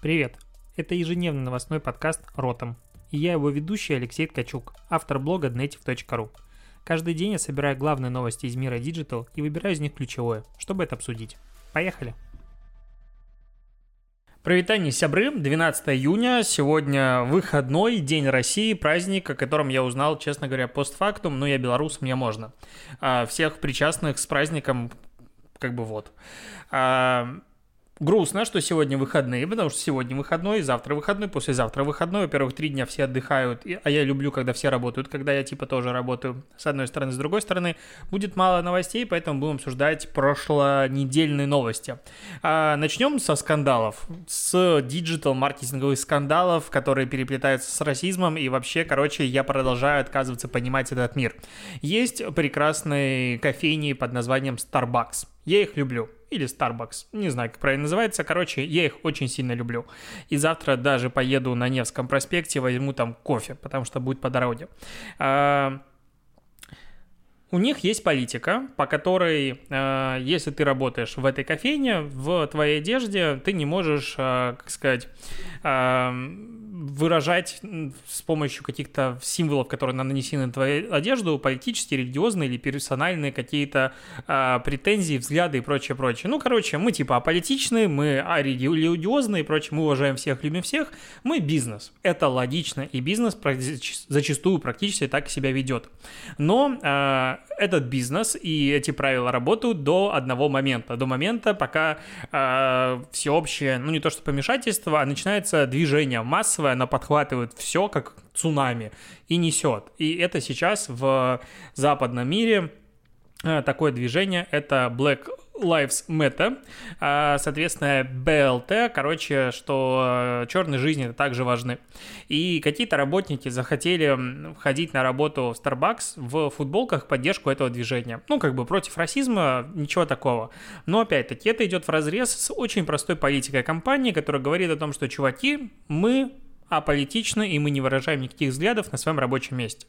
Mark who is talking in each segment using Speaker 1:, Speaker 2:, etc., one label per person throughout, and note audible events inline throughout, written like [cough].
Speaker 1: Привет! Это ежедневный новостной подкаст «Ротом». И я его ведущий Алексей Ткачук, автор блога dnetiv.ru. Каждый день я собираю главные новости из мира Digital и выбираю из них ключевое, чтобы это обсудить. Поехали! Провитание сябры, 12 июня, сегодня выходной, День России, праздник, о котором я узнал, честно говоря, постфактум, но я белорус, мне можно. А всех причастных с праздником, как бы вот. Грустно, что сегодня выходные, потому что сегодня выходной, завтра выходной, послезавтра выходной. Во-первых, три дня все отдыхают, а я люблю, когда все работают, когда я типа тоже работаю. С одной стороны, с другой стороны, будет мало новостей, поэтому будем обсуждать прошлонедельные новости. А, начнем со скандалов, с диджитал-маркетинговых скандалов, которые переплетаются с расизмом, и вообще, короче, я продолжаю отказываться понимать этот мир. Есть прекрасные кофейни под названием Starbucks. Я их люблю или Starbucks, не знаю, как правильно называется. Короче, я их очень сильно люблю. И завтра даже поеду на Невском проспекте, возьму там кофе, потому что будет по дороге. А, у них есть политика, по которой, э, если ты работаешь в этой кофейне, в твоей одежде ты не можешь, э, как сказать, э, выражать с помощью каких-то символов, которые нанесены на твою одежду, политические, религиозные или персональные какие-то э, претензии, взгляды и прочее, прочее. Ну, короче, мы типа аполитичные, мы религиозные и прочее, мы уважаем всех, любим всех, мы бизнес. Это логично, и бизнес зачастую практически так себя ведет. Но э, этот бизнес и эти правила работают до одного момента, до момента, пока э, всеобщее, ну не то что помешательство, а начинается движение массовое, оно подхватывает все как цунами и несет. И это сейчас в западном мире э, такое движение, это Black Lives Matter, а, соответственно, BLT, короче, что черные жизни также важны. И какие-то работники захотели ходить на работу в Starbucks в футболках в поддержку этого движения. Ну, как бы против расизма, ничего такого. Но, опять-таки, это идет в разрез с очень простой политикой компании, которая говорит о том, что, чуваки, мы аполитичны, и мы не выражаем никаких взглядов на своем рабочем месте.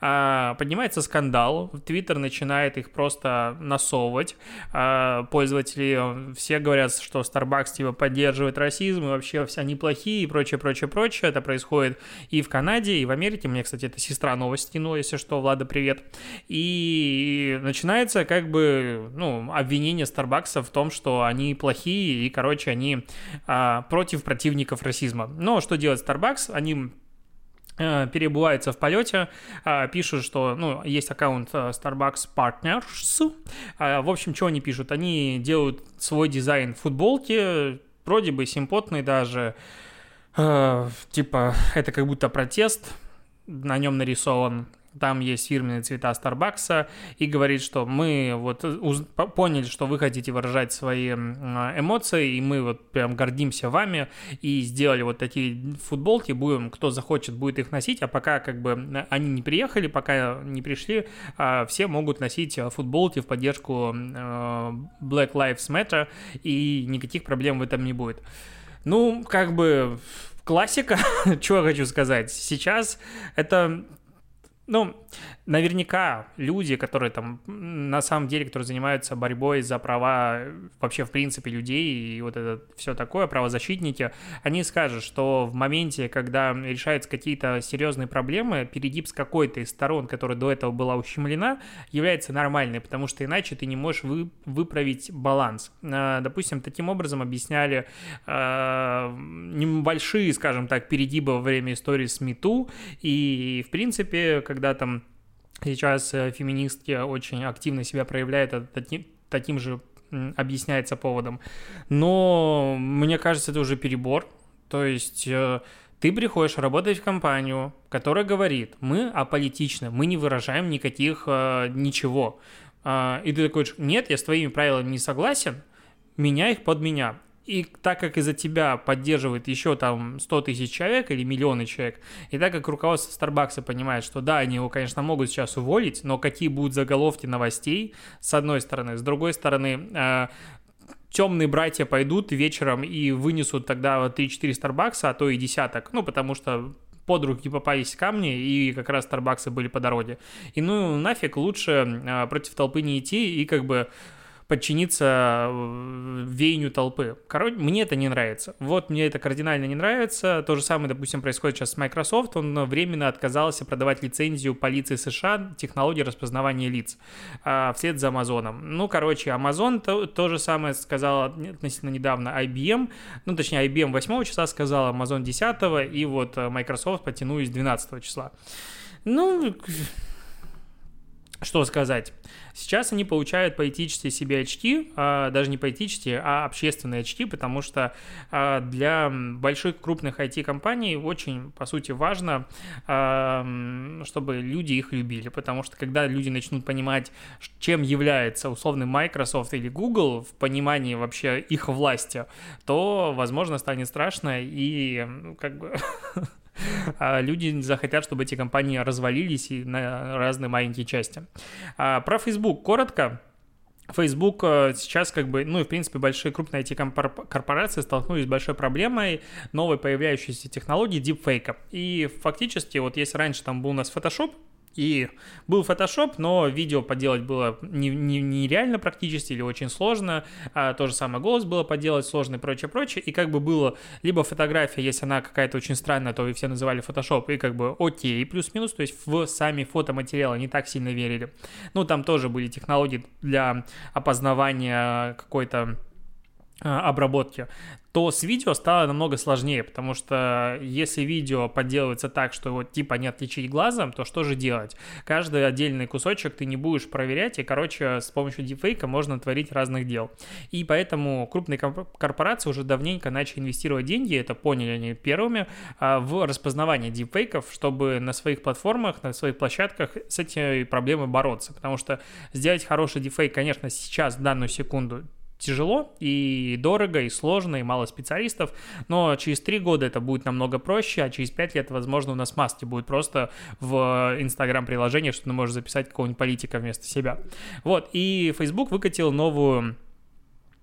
Speaker 1: А, поднимается скандал, Твиттер начинает их просто насовывать, а, пользователи все говорят, что Starbucks типа поддерживает расизм, и вообще все они плохие, и прочее, прочее, прочее. Это происходит и в Канаде, и в Америке. Мне, кстати, это сестра новость кинула, если что, Влада, привет. И начинается как бы, ну, обвинение Starbucks в том, что они плохие, и, короче, они а, против противников расизма. Но что делать Starbucks? Они Э, перебываются в полете, э, пишут, что, ну, есть аккаунт э, Starbucks Partners. В общем, что они пишут? Они делают свой дизайн футболки, вроде бы симпотный даже, типа, это как будто протест, на нем нарисован там есть фирменные цвета Starbucks, и говорит, что мы вот поняли, что вы хотите выражать свои эмоции, и мы вот прям гордимся вами, и сделали вот такие футболки, будем, кто захочет, будет их носить, а пока как бы они не приехали, пока не пришли, а, все могут носить футболки в поддержку Black Lives Matter, и никаких проблем в этом не будет. Ну, как бы классика, [laughs] что я хочу сказать. Сейчас это ну, наверняка люди, которые там на самом деле, которые занимаются борьбой за права вообще в принципе людей и вот это все такое, правозащитники, они скажут, что в моменте, когда решаются какие-то серьезные проблемы, перегиб с какой-то из сторон, которая до этого была ущемлена, является нормальной, потому что иначе ты не можешь вы, выправить баланс. А, допустим, таким образом объясняли э, небольшие, скажем так, перегибы во время истории с МИТУ, и в принципе, когда когда там сейчас э, феминистки очень активно себя проявляют, это таким, таким же объясняется поводом. Но мне кажется, это уже перебор. То есть э, ты приходишь работать в компанию, которая говорит, мы аполитичны, мы не выражаем никаких э, ничего. Э, и ты такой, нет, я с твоими правилами не согласен, меняй их под меня. И так как из-за тебя поддерживает еще там 100 тысяч человек или миллионы человек, и так как руководство Старбакса понимает, что да, они его, конечно, могут сейчас уволить, но какие будут заголовки новостей, с одной стороны, с другой стороны, э, темные братья пойдут вечером и вынесут тогда 3-4 Старбакса, а то и десяток, ну, потому что под руки попались камни, и как раз Старбаксы были по дороге. И ну нафиг лучше э, против толпы не идти и как бы подчиниться э, веянию толпы. Короче, мне это не нравится. Вот мне это кардинально не нравится. То же самое, допустим, происходит сейчас с Microsoft. Он временно отказался продавать лицензию полиции США технологии распознавания лиц а, вслед за Амазоном. Ну, короче, Amazon то, то же самое сказал относительно недавно IBM. Ну, точнее, IBM 8 числа сказал, Amazon 10 и вот э, Microsoft потянулись 12 числа. Ну, что сказать? Сейчас они получают поэтические себе очки, а, даже не поэтические, а общественные очки, потому что а, для больших крупных IT-компаний очень, по сути, важно, а, чтобы люди их любили, потому что когда люди начнут понимать, чем является условный Microsoft или Google в понимании вообще их власти, то, возможно, станет страшно и как бы [laughs] люди захотят, чтобы эти компании развалились и на разные маленькие части. А про Facebook коротко. Facebook э, сейчас как бы, ну и в принципе большие крупные IT-корпорации столкнулись с большой проблемой новой появляющейся технологии дипфейка. И фактически вот если раньше там был у нас Photoshop, и был Photoshop, но видео поделать было нереально не, не практически или очень сложно. А то же самое голос было поделать сложно и прочее, прочее. И как бы было либо фотография, если она какая-то очень странная, то и все называли Photoshop, и как бы окей, плюс-минус, то есть в сами фотоматериалы не так сильно верили. Ну, там тоже были технологии для опознавания какой-то обработки то с видео стало намного сложнее, потому что если видео подделывается так, что его типа не отличить глазом, то что же делать? Каждый отдельный кусочек ты не будешь проверять, и, короче, с помощью дипфейка можно творить разных дел. И поэтому крупные корпорации уже давненько начали инвестировать деньги, это поняли они первыми, а, в распознавание дипфейков, чтобы на своих платформах, на своих площадках с этими проблемой бороться, потому что сделать хороший дипфейк, конечно, сейчас, в данную секунду, тяжело и дорого, и сложно, и мало специалистов, но через три года это будет намного проще, а через пять лет, возможно, у нас маски будет просто в Инстаграм-приложении, что ты можешь записать какого-нибудь политика вместо себя. Вот, и Facebook выкатил новую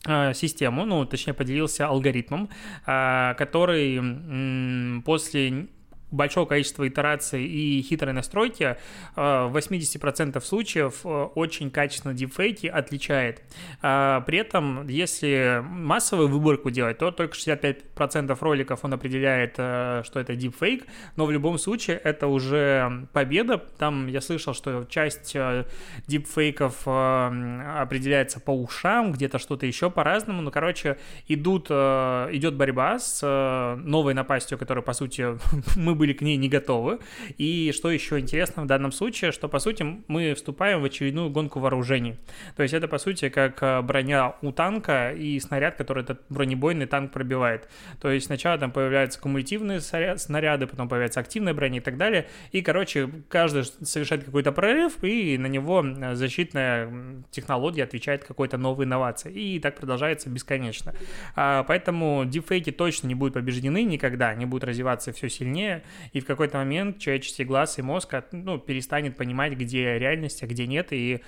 Speaker 1: а, систему, ну, точнее, поделился алгоритмом, а, который после большого количества итераций и хитрой настройки в 80% случаев э, очень качественно дипфейки отличает. А, при этом, если массовую выборку делать, то только 65% роликов он определяет, э, что это дипфейк, но в любом случае это уже победа. Там я слышал, что часть э, дипфейков определяется по ушам, где-то что-то еще по-разному. Ну, короче, идут, идет борьба с новой напастью, которая, по сути, [laughs] мы были к ней не готовы. И что еще интересно в данном случае, что, по сути, мы вступаем в очередную гонку вооружений. То есть это, по сути, как э, броня у танка и снаряд, который этот бронебойный танк пробивает. То есть сначала там появляются кумулятивные снаряды, потом появляется активная броня и так далее. И, короче, каждый совершает какой-то прорыв, и на него э, защитная технология отвечает какой-то новой инновации. И так продолжается бесконечно. А, поэтому дипфейки точно не будут побеждены никогда, они будут развиваться все сильнее и в какой-то момент человеческий глаз и мозг ну, перестанет понимать, где реальность, а где нет, и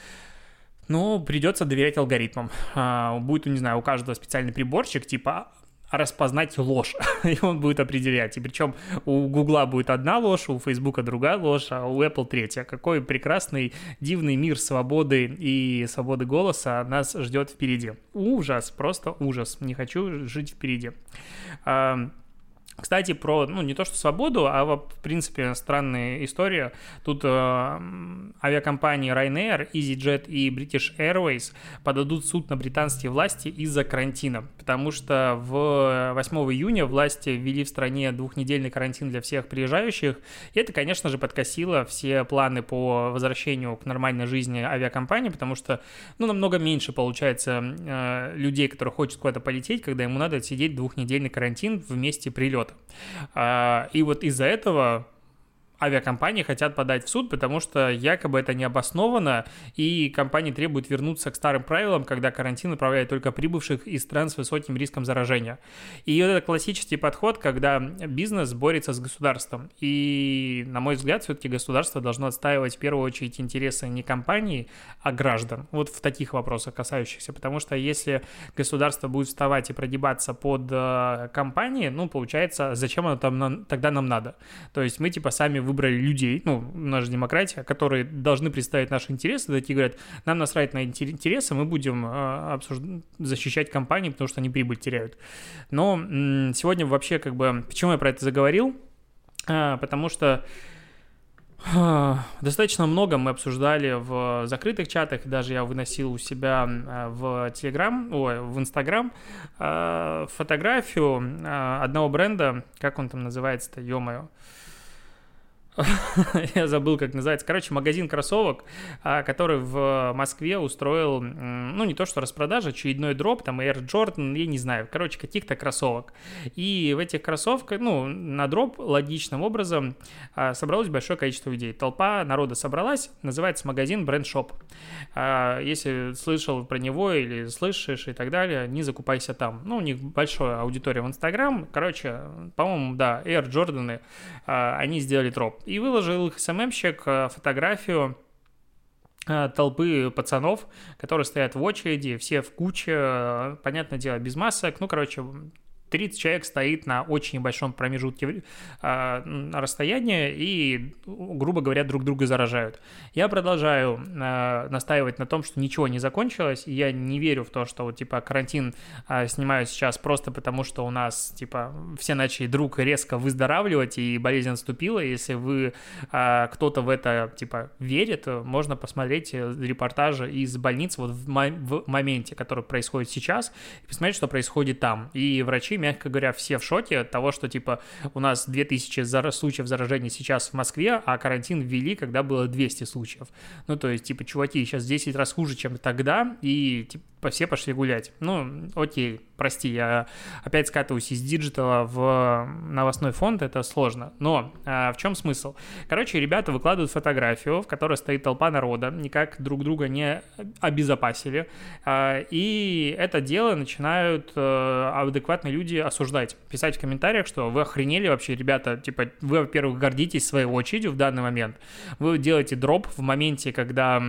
Speaker 1: ну, придется доверять алгоритмам. А, будет, не знаю, у каждого специальный приборчик, типа распознать ложь, [laughs] и он будет определять. И причем у Гугла будет одна ложь, у Фейсбука другая ложь, а у Apple третья. Какой прекрасный, дивный мир свободы и свободы голоса нас ждет впереди. Ужас, просто ужас. Не хочу жить впереди. Кстати, про, ну, не то что свободу, а, в принципе, странная история. Тут э, авиакомпании Ryanair, EasyJet и British Airways подадут суд на британские власти из-за карантина, потому что в 8 июня власти ввели в стране двухнедельный карантин для всех приезжающих, и это, конечно же, подкосило все планы по возвращению к нормальной жизни авиакомпании, потому что, ну, намного меньше, получается, э, людей, которые хотят куда-то полететь, когда ему надо сидеть двухнедельный карантин в месте прилета вот. А, и вот из-за этого авиакомпании хотят подать в суд, потому что якобы это не обосновано, и компании требуют вернуться к старым правилам, когда карантин направляет только прибывших из стран с высоким риском заражения. И это классический подход, когда бизнес борется с государством. И, на мой взгляд, все-таки государство должно отстаивать в первую очередь интересы не компании, а граждан. Вот в таких вопросах касающихся. Потому что если государство будет вставать и прогибаться под э, компании, ну, получается, зачем оно там, тогда нам надо? То есть мы типа сами выбрали людей, ну, наша демократия, которые должны представить наши интересы, такие говорят, нам насрать на интересы, мы будем э, обсуж... защищать компании, потому что они прибыль теряют. Но сегодня вообще как бы, почему я про это заговорил? А, потому что Достаточно много мы обсуждали в закрытых чатах, даже я выносил у себя а, в Телеграм, ой, в Инстаграм а, фотографию одного бренда, как он там называется-то, ё-моё, [laughs] я забыл, как называется. Короче, магазин кроссовок, а, который в Москве устроил, ну, не то что распродажа, очередной дроп, там Air Jordan, я не знаю, короче, каких-то кроссовок. И в этих кроссовках, ну, на дроп логичным образом а, собралось большое количество людей. Толпа народа собралась, называется магазин Brand Shop. А, если слышал про него или слышишь и так далее, не закупайся там. Ну, у них большая аудитория в Инстаграм. Короче, по-моему, да, Air Jordan, они сделали дроп и выложил их СММщик э, фотографию э, толпы пацанов, которые стоят в очереди, все в куче, э, понятное дело, без масок, ну, короче, 30 человек стоит на очень небольшом промежутке э, расстояния и, грубо говоря, друг друга заражают. Я продолжаю э, настаивать на том, что ничего не закончилось, и я не верю в то, что вот, типа, карантин э, снимают сейчас просто потому, что у нас, типа, все начали друг резко выздоравливать, и болезнь наступила. Если вы, э, кто-то в это, типа, верит, можно посмотреть репортажи из больниц вот в, в моменте, который происходит сейчас, и посмотреть, что происходит там. И врачи мягко говоря, все в шоке от того, что, типа, у нас 2000 зар... случаев заражения сейчас в Москве, а карантин ввели, когда было 200 случаев. Ну, то есть, типа, чуваки, сейчас 10 раз хуже, чем тогда, и, типа, все пошли гулять. Ну, окей, прости, я опять скатываюсь из диджитала в новостной фон, это сложно. Но а, в чем смысл? Короче, ребята выкладывают фотографию, в которой стоит толпа народа, никак друг друга не обезопасили, а, и это дело начинают а, адекватные люди осуждать, писать в комментариях, что вы охренели вообще, ребята, типа, вы, во-первых, гордитесь своей очередью в данный момент, вы делаете дроп в моменте, когда,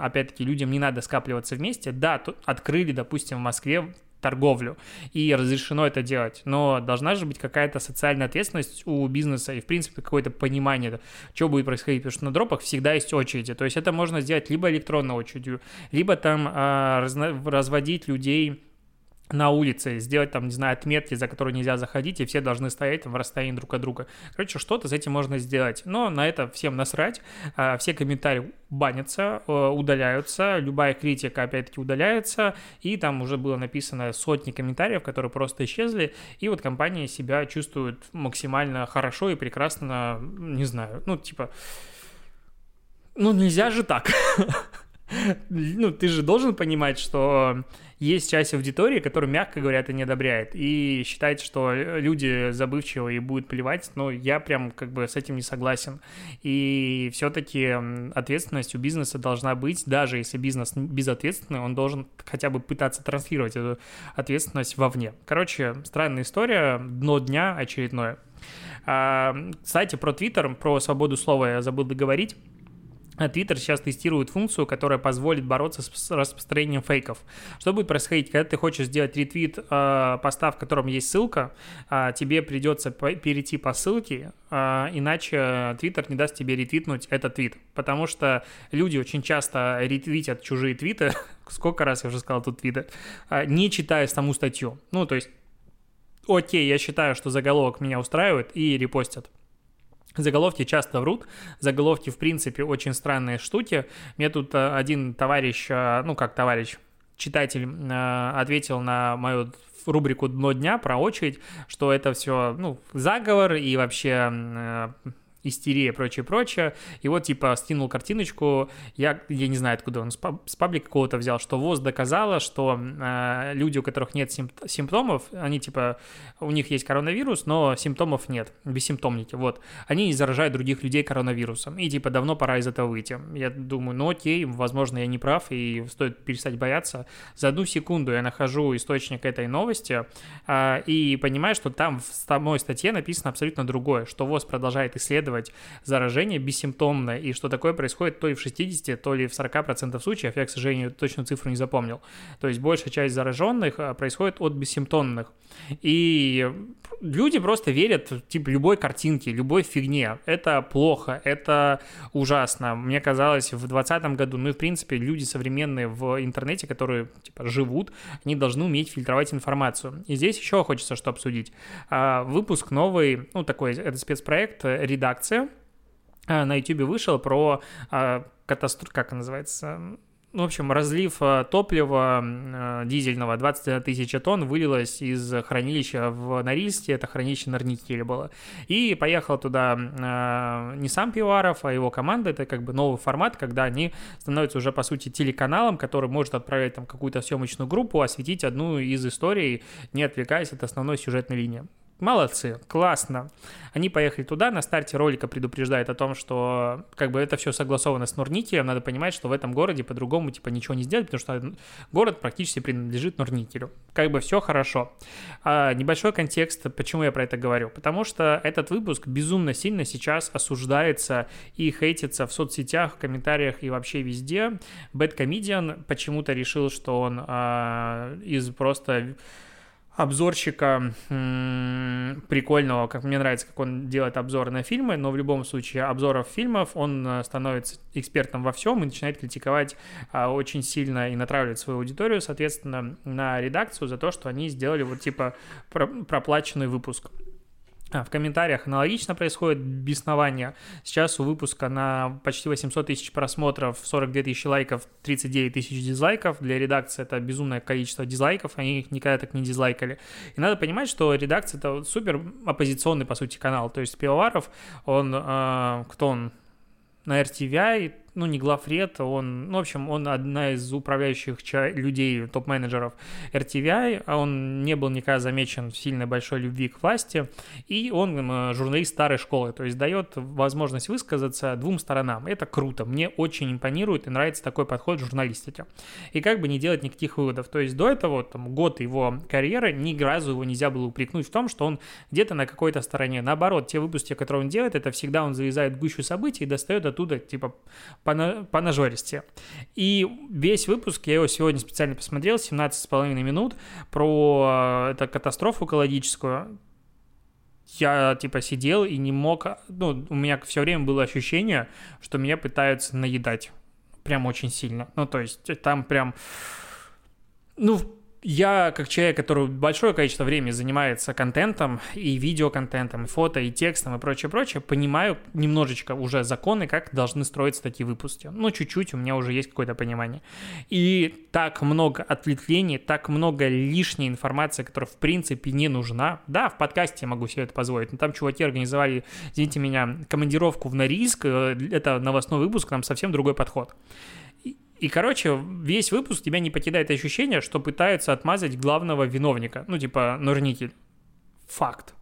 Speaker 1: опять-таки, людям не надо скапливаться вместе, да, тут открыли, допустим, в Москве торговлю, и разрешено это делать. Но должна же быть какая-то социальная ответственность у бизнеса и, в принципе, какое-то понимание, что будет происходить, потому что на дропах всегда есть очереди. То есть это можно сделать либо электронной очередью, либо там а, разно- разводить людей на улице, сделать там, не знаю, отметки, за которые нельзя заходить, и все должны стоять в расстоянии друг от друга. Короче, что-то с этим можно сделать. Но на это всем насрать. А, все комментарии банятся, э, удаляются, любая критика, опять-таки, удаляется, и там уже было написано сотни комментариев, которые просто исчезли, и вот компания себя чувствует максимально хорошо и прекрасно, не знаю, ну, типа, ну, нельзя же так. [laughs] [laughs] Ну, ты же должен понимать, что есть часть аудитории, которая, мягко говоря, это не одобряет, и считает, что люди забывчивые и будут плевать, но я прям как бы с этим не согласен. И все-таки ответственность у бизнеса должна быть, даже если бизнес безответственный, он должен хотя бы пытаться транслировать эту ответственность вовне. Короче, странная история, дно дня очередное. А, кстати, про Твиттер, про свободу слова я забыл договорить. Твиттер сейчас тестирует функцию, которая позволит бороться с распространением фейков. Что будет происходить, когда ты хочешь сделать ретвит э, поста, в котором есть ссылка, э, тебе придется перейти по ссылке, э, иначе Твиттер не даст тебе ретвитнуть этот твит, потому что люди очень часто ретвитят чужие твиты, [laughs] сколько раз я уже сказал тут твиты, э, не читая саму статью. Ну, то есть, окей, я считаю, что заголовок меня устраивает, и репостят. Заголовки часто врут, заголовки, в принципе, очень странные штуки. Мне тут э, один товарищ, э, ну как товарищ, читатель э, ответил на мою рубрику «Дно дня» про очередь, что это все, ну, заговор и вообще истерия, прочее, прочее. И вот, типа, скинул картиночку, я, я не знаю, откуда он, с, паблика какого-то взял, что ВОЗ доказала, что э, люди, у которых нет симп- симптомов, они, типа, у них есть коронавирус, но симптомов нет, бессимптомники, вот. Они не заражают других людей коронавирусом. И, типа, давно пора из этого выйти. Я думаю, ну окей, возможно, я не прав, и стоит перестать бояться. За одну секунду я нахожу источник этой новости э, и понимаю, что там в самой статье написано абсолютно другое, что ВОЗ продолжает исследовать исследовать заражение бессимптомное, и что такое происходит то ли в 60, то ли в 40% случаев, я, к сожалению, точную цифру не запомнил. То есть большая часть зараженных а, происходит от бессимптомных. И люди просто верят, типа, любой картинке, любой фигне. Это плохо, это ужасно. Мне казалось, в 2020 году, ну и, в принципе, люди современные в интернете, которые, типа, живут, они должны уметь фильтровать информацию. И здесь еще хочется что обсудить. А, выпуск новый, ну, такой, это спецпроект «Редакция», а, на YouTube вышел про а, катастрофу, как это называется, в общем, разлив э, топлива дизельного. 21 тысяча тонн вылилось из хранилища в Норильске, это хранилище Норникеле было. И поехал туда не сам Пиваров, а его команда, это как бы новый формат, когда они становятся уже, по сути, телеканалом, который может отправить там какую-то съемочную группу, осветить одну из историй, не отвлекаясь от основной сюжетной линии. Молодцы, классно. Они поехали туда, на старте ролика предупреждает о том, что как бы это все согласовано с Норникелем, надо понимать, что в этом городе по-другому типа ничего не сделать, потому что город практически принадлежит Норникелю. Как бы все хорошо. А, небольшой контекст, почему я про это говорю. Потому что этот выпуск безумно сильно сейчас осуждается и хейтится в соцсетях, в комментариях и вообще везде. Bad Comedian почему-то решил, что он а, из просто обзорщика прикольного, как мне нравится, как он делает обзоры на фильмы, но в любом случае обзоров фильмов он э, становится экспертом во всем и начинает критиковать а, очень сильно и натравливать свою аудиторию, соответственно, на редакцию за то, что они сделали вот типа проплаченный выпуск. В комментариях аналогично происходит беснование. Сейчас у выпуска на почти 800 тысяч просмотров, 42 тысячи лайков, 39 тысяч дизлайков. Для редакции это безумное количество дизлайков, они их никогда так не дизлайкали. И надо понимать, что редакция это супер оппозиционный, по сути, канал. То есть Пивоваров, он, э, кто он, на RTVI ну, не главред, он, ну, в общем, он одна из управляющих людей, топ-менеджеров RTVI, а он не был никогда замечен в сильной большой любви к власти, и он журналист старой школы, то есть дает возможность высказаться двум сторонам. Это круто, мне очень импонирует и нравится такой подход к журналистике. И как бы не делать никаких выводов. То есть до этого, там, год его карьеры, ни разу его нельзя было упрекнуть в том, что он где-то на какой-то стороне. Наоборот, те выпуски, которые он делает, это всегда он залезает в гущу событий и достает оттуда, типа, по, на, по нажористе. И весь выпуск, я его сегодня специально посмотрел, 17,5 минут, про э, эту катастрофу экологическую. Я, типа, сидел и не мог... Ну, у меня все время было ощущение, что меня пытаются наедать. Прям очень сильно. Ну, то есть там прям... Ну, я, как человек, который большое количество времени занимается контентом, и видеоконтентом, и фото, и текстом, и прочее-прочее, понимаю немножечко уже законы, как должны строиться такие выпуски. Ну, чуть-чуть у меня уже есть какое-то понимание. И так много ответвлений, так много лишней информации, которая, в принципе, не нужна. Да, в подкасте я могу себе это позволить, но там чуваки организовали, извините меня, командировку в Норильск, э, это новостной выпуск, там совсем другой подход. И, короче, весь выпуск тебя не покидает ощущение, что пытаются отмазать главного виновника, ну, типа, Норникель. Факт.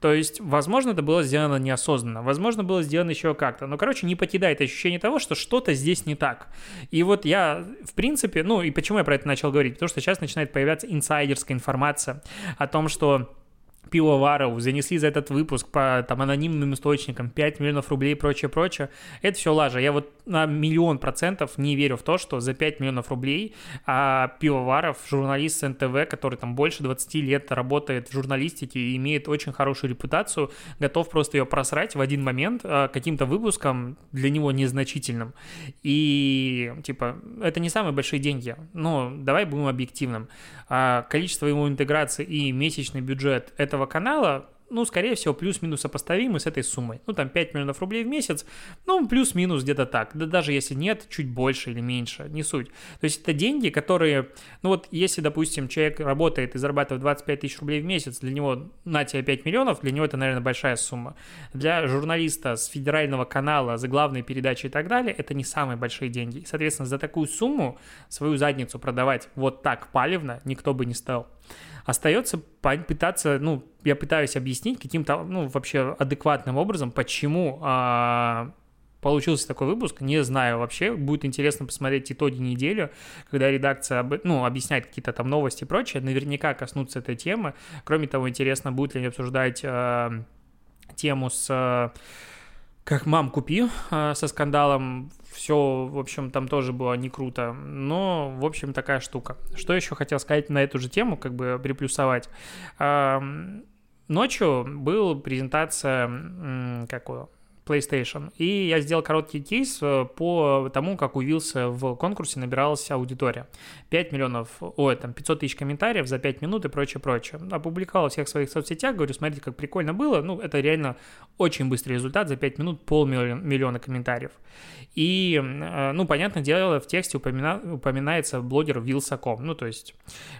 Speaker 1: То есть, возможно, это было сделано неосознанно, возможно, было сделано еще как-то. Но, короче, не покидает ощущение того, что что-то здесь не так. И вот я, в принципе, ну и почему я про это начал говорить? Потому что сейчас начинает появляться инсайдерская информация о том, что пивоваров занесли за этот выпуск по там, анонимным источникам 5 миллионов рублей и прочее, прочее. Это все лажа. Я вот на миллион процентов не верю в то, что за 5 миллионов рублей а, пивоваров, журналист с НТВ, который там больше 20 лет работает в журналистике и имеет очень хорошую репутацию, готов просто ее просрать в один момент а, каким-то выпуском для него незначительным. И, типа, это не самые большие деньги. Но давай будем объективным. А, количество его интеграции и месячный бюджет этого этого канала, ну, скорее всего, плюс-минус сопоставимы с этой суммой. Ну, там 5 миллионов рублей в месяц, ну, плюс-минус где-то так. Да даже если нет, чуть больше или меньше, не суть. То есть это деньги, которые, ну вот, если, допустим, человек работает и зарабатывает 25 тысяч рублей в месяц, для него, на тебе 5 миллионов, для него это, наверное, большая сумма. Для журналиста с федерального канала, за главные передачи и так далее, это не самые большие деньги. И, соответственно, за такую сумму свою задницу продавать вот так палевно никто бы не стал. Остается пытаться, ну, я пытаюсь объяснить каким-то, ну, вообще адекватным образом, почему а, получился такой выпуск, не знаю вообще, будет интересно посмотреть итоги недели, когда редакция, ну, объясняет какие-то там новости и прочее, наверняка коснутся этой темы. Кроме того, интересно, будет ли они обсуждать э, тему с как «Мам, купи» э, со скандалом. Все, в общем, там тоже было не круто. Но, в общем, такая штука. Что еще хотел сказать на эту же тему, как бы приплюсовать. ночью была презентация, какую, PlayStation. И я сделал короткий кейс э, по тому, как у Вилса в конкурсе набиралась аудитория. 5 миллионов, ой, там 500 тысяч комментариев за 5 минут и прочее, прочее. Опубликовал всех своих соцсетях, говорю, смотрите, как прикольно было. Ну, это реально очень быстрый результат, за 5 минут полмиллиона комментариев. И, э, ну, понятное дело, в тексте упомина... упоминается блогер Вилсаком. Ну, то есть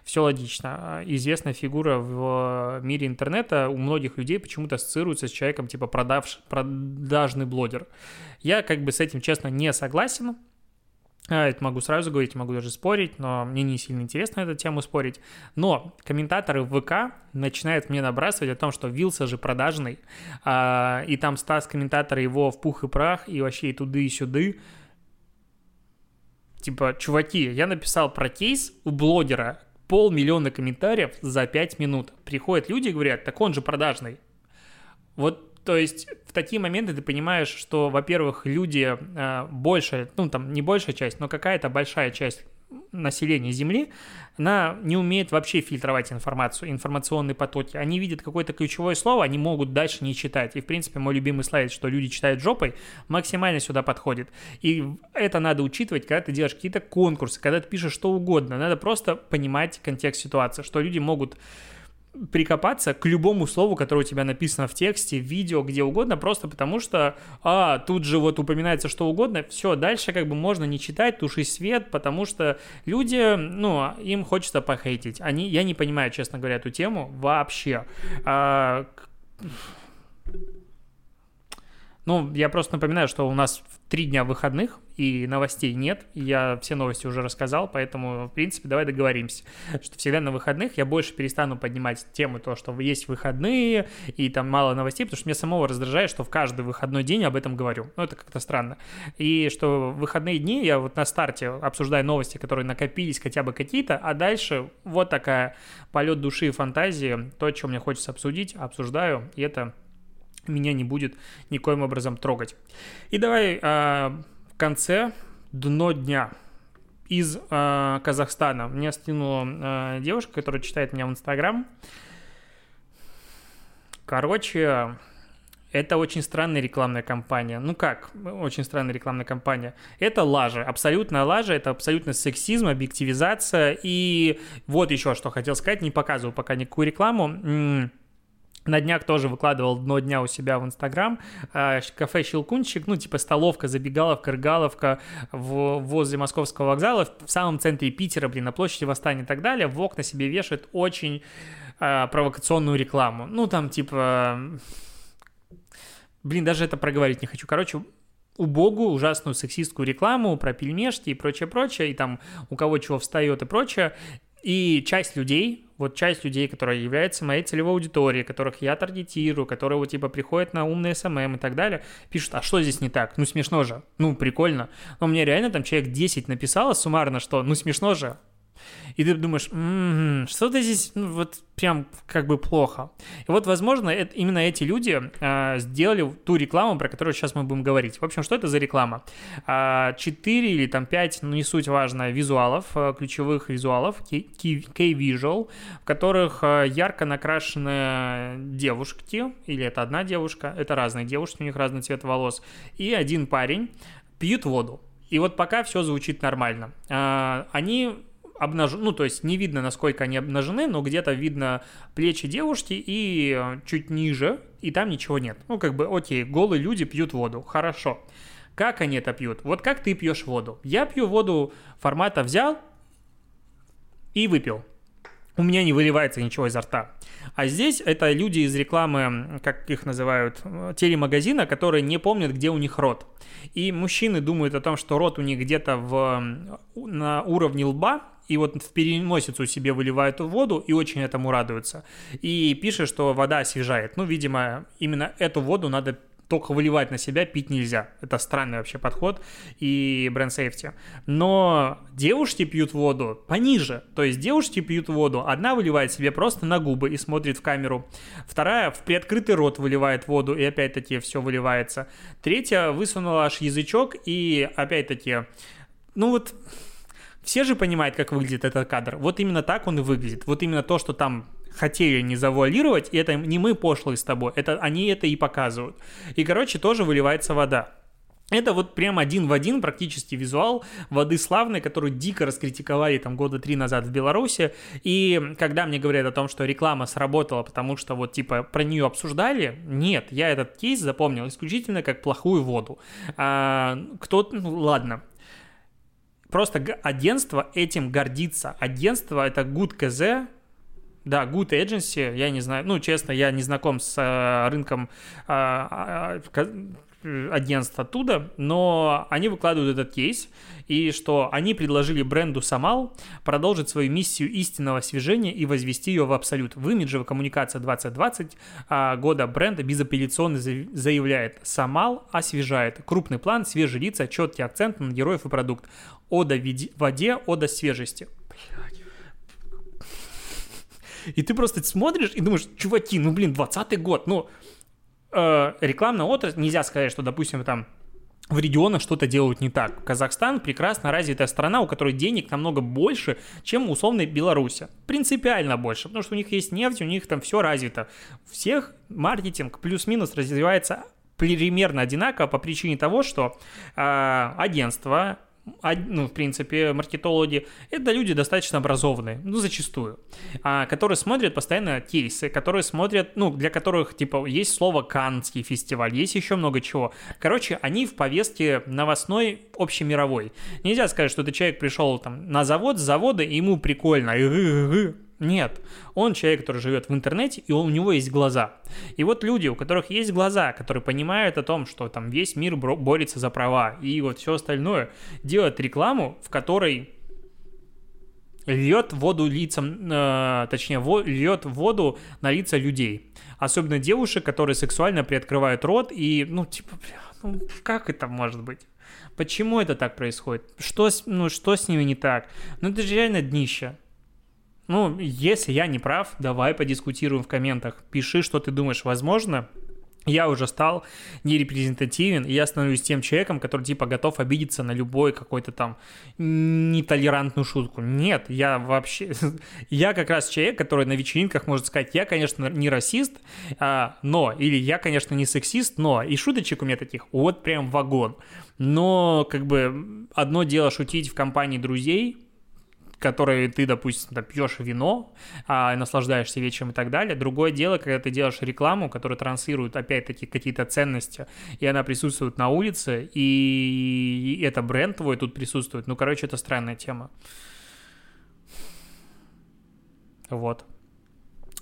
Speaker 1: все логично. Известная фигура в мире интернета у многих людей почему-то ассоциируется с человеком типа продавш... продажный блогер. Я как бы с этим, честно, не согласен. А, это могу сразу говорить, могу даже спорить, но мне не сильно интересно эту тему спорить. Но комментаторы в ВК начинают мне набрасывать о том, что Вилса же продажный, а, и там Стас комментатор его в пух и прах, и вообще и туды, и сюды. Типа, чуваки, я написал про кейс у блогера, полмиллиона комментариев за 5 минут. Приходят люди и говорят, так он же продажный. Вот то есть в такие моменты ты понимаешь, что, во-первых, люди э, большая, ну там не большая часть, но какая-то большая часть населения Земли, она не умеет вообще фильтровать информацию, информационные потоки. Они видят какое-то ключевое слово, они могут дальше не читать. И, в принципе, мой любимый слайд, что люди читают жопой, максимально сюда подходит. И это надо учитывать, когда ты делаешь какие-то конкурсы, когда ты пишешь что угодно. Надо просто понимать контекст ситуации, что люди могут прикопаться к любому слову, которое у тебя написано в тексте, в видео, где угодно, просто потому что, а, тут же вот упоминается что угодно, все, дальше как бы можно не читать, тушить свет, потому что люди, ну, им хочется похейтить. Они, я не понимаю, честно говоря, эту тему вообще. А, ну, я просто напоминаю, что у нас три дня выходных, и новостей нет. Я все новости уже рассказал, поэтому, в принципе, давай договоримся, что всегда на выходных я больше перестану поднимать тему то, что есть выходные, и там мало новостей, потому что меня самого раздражает, что в каждый выходной день об этом говорю. Ну, это как-то странно. И что в выходные дни я вот на старте обсуждаю новости, которые накопились хотя бы какие-то, а дальше вот такая полет души и фантазии, то, что мне хочется обсудить, обсуждаю, и это меня не будет никоим образом трогать. И давай э, в конце дно дня из э, Казахстана. Мне скинула э, девушка, которая читает меня в Инстаграм. Короче, это очень странная рекламная кампания. Ну как, очень странная рекламная кампания. Это лажа, абсолютная лажа, это абсолютно сексизм, объективизация. И вот еще что хотел сказать, не показываю пока никакую рекламу. На днях тоже выкладывал дно дня у себя в Инстаграм. А, кафе «Щелкунчик», ну, типа столовка, забегаловка, рыгаловка в, возле Московского вокзала, в самом центре Питера, блин, на площади Восстания и так далее, в окна себе вешают очень э, провокационную рекламу. Ну, там, типа... Блин, даже это проговорить не хочу. Короче, убогую, ужасную сексистскую рекламу про пельмешки и прочее-прочее, и там у кого чего встает и прочее. И часть людей, вот часть людей, которая является моей целевой аудиторией, которых я таргетирую, которые вот типа приходят на умный СММ и так далее, пишут, а что здесь не так? Ну смешно же, ну прикольно. Но мне реально там человек 10 написало суммарно, что ну смешно же, и ты думаешь, м-м, что-то здесь ну, вот прям как бы плохо. И вот, возможно, это, именно эти люди э, сделали ту рекламу, про которую сейчас мы будем говорить. В общем, что это за реклама? Э, 4 или там 5, ну не суть важно, визуалов, э, ключевых визуалов, K-Visual, в которых э, ярко накрашенные девушки, или это одна девушка, это разные девушки, у них разный цвет волос, и один парень пьют воду. И вот пока все звучит нормально. Они обнажены, ну, то есть не видно, насколько они обнажены, но где-то видно плечи девушки и э, чуть ниже, и там ничего нет. Ну, как бы, окей, голые люди пьют воду, хорошо. Как они это пьют? Вот как ты пьешь воду? Я пью воду формата взял и выпил. У меня не выливается ничего изо рта. А здесь это люди из рекламы, как их называют, э, телемагазина, которые не помнят, где у них рот. И мужчины думают о том, что рот у них где-то в, на уровне лба, и вот в переносицу себе выливают воду и очень этому радуются. И пишет, что вода освежает. Ну, видимо, именно эту воду надо только выливать на себя пить нельзя. Это странный вообще подход и бренд сейфти. Но девушки пьют воду пониже. То есть девушки пьют воду. Одна выливает себе просто на губы и смотрит в камеру. Вторая в приоткрытый рот выливает воду и опять-таки все выливается. Третья высунула аж язычок и опять-таки... Ну вот все же понимают, как выглядит этот кадр. Вот именно так он и выглядит. Вот именно то, что там хотели не завуалировать, и это не мы пошлые с тобой, это они это и показывают. И, короче, тоже выливается вода. Это вот прям один в один практически визуал воды славной, которую дико раскритиковали там года три назад в Беларуси. И когда мне говорят о том, что реклама сработала, потому что вот типа про нее обсуждали, нет, я этот кейс запомнил исключительно как плохую воду. А, кто, ну ладно, просто агентство этим гордится. Агентство это Good KZ, да, Good Agency, я не знаю, ну, честно, я не знаком с э, рынком э, э, агентств оттуда, но они выкладывают этот кейс, и что они предложили бренду Самал продолжить свою миссию истинного освежения и возвести ее в абсолют. В имиджевой коммуникации 2020 а, года бренда безапелляционно заявляет «Самал освежает». Крупный план, свежие лица, четкий акцент на героев и продукт. Ода воде, ода свежести. И ты просто смотришь и думаешь, чуваки, ну блин, 20 год, ну, э, рекламная отрасль, нельзя сказать, что, допустим, там в регионах что-то делают не так. Казахстан прекрасно развитая страна, у которой денег намного больше, чем условной Беларуси. Принципиально больше, потому что у них есть нефть, у них там все развито. Всех маркетинг плюс-минус развивается примерно одинаково по причине того, что э, агентство ну, в принципе, маркетологи, это люди достаточно образованные, ну, зачастую, а, которые смотрят постоянно кейсы, которые смотрят, ну, для которых, типа, есть слово «Каннский фестиваль», есть еще много чего. Короче, они в повестке новостной общемировой. Нельзя сказать, что этот человек пришел там на завод, с завода, и ему прикольно, нет, он человек, который живет в интернете, и у него есть глаза. И вот люди, у которых есть глаза, которые понимают о том, что там весь мир борется за права, и вот все остальное, делают рекламу, в которой льет воду лицам, э, точнее, во, льет воду на лица людей. Особенно девушек, которые сексуально приоткрывают рот и, ну, типа, ну, как это может быть? Почему это так происходит? Что, ну, что с ними не так? Ну, это же реально днище. Ну, если я не прав, давай подискутируем в комментах. Пиши, что ты думаешь, возможно. Я уже стал нерепрезентативен, и я становлюсь тем человеком, который типа готов обидеться на любой какой-то там нетолерантную шутку. Нет, я вообще... [laughs] Я как раз человек, который на вечеринках может сказать, я, конечно, не расист, а, но... Или я, конечно, не сексист, но... И шуточек у меня таких вот прям вагон. Но как бы одно дело шутить в компании друзей, которой ты, допустим, да, пьешь вино, а, наслаждаешься вечером и так далее. Другое дело, когда ты делаешь рекламу, которая транслирует, опять-таки, какие-то ценности, и она присутствует на улице, и это бренд твой тут присутствует. Ну, короче, это странная тема. Вот.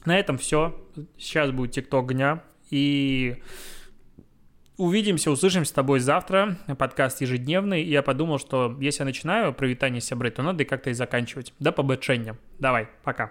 Speaker 1: На этом все. Сейчас будет ТикТок дня. И Увидимся, услышимся с тобой завтра. Подкаст ежедневный. Я подумал, что если я начинаю про витание сябры, то надо и как-то и заканчивать. До побачення. Давай, пока.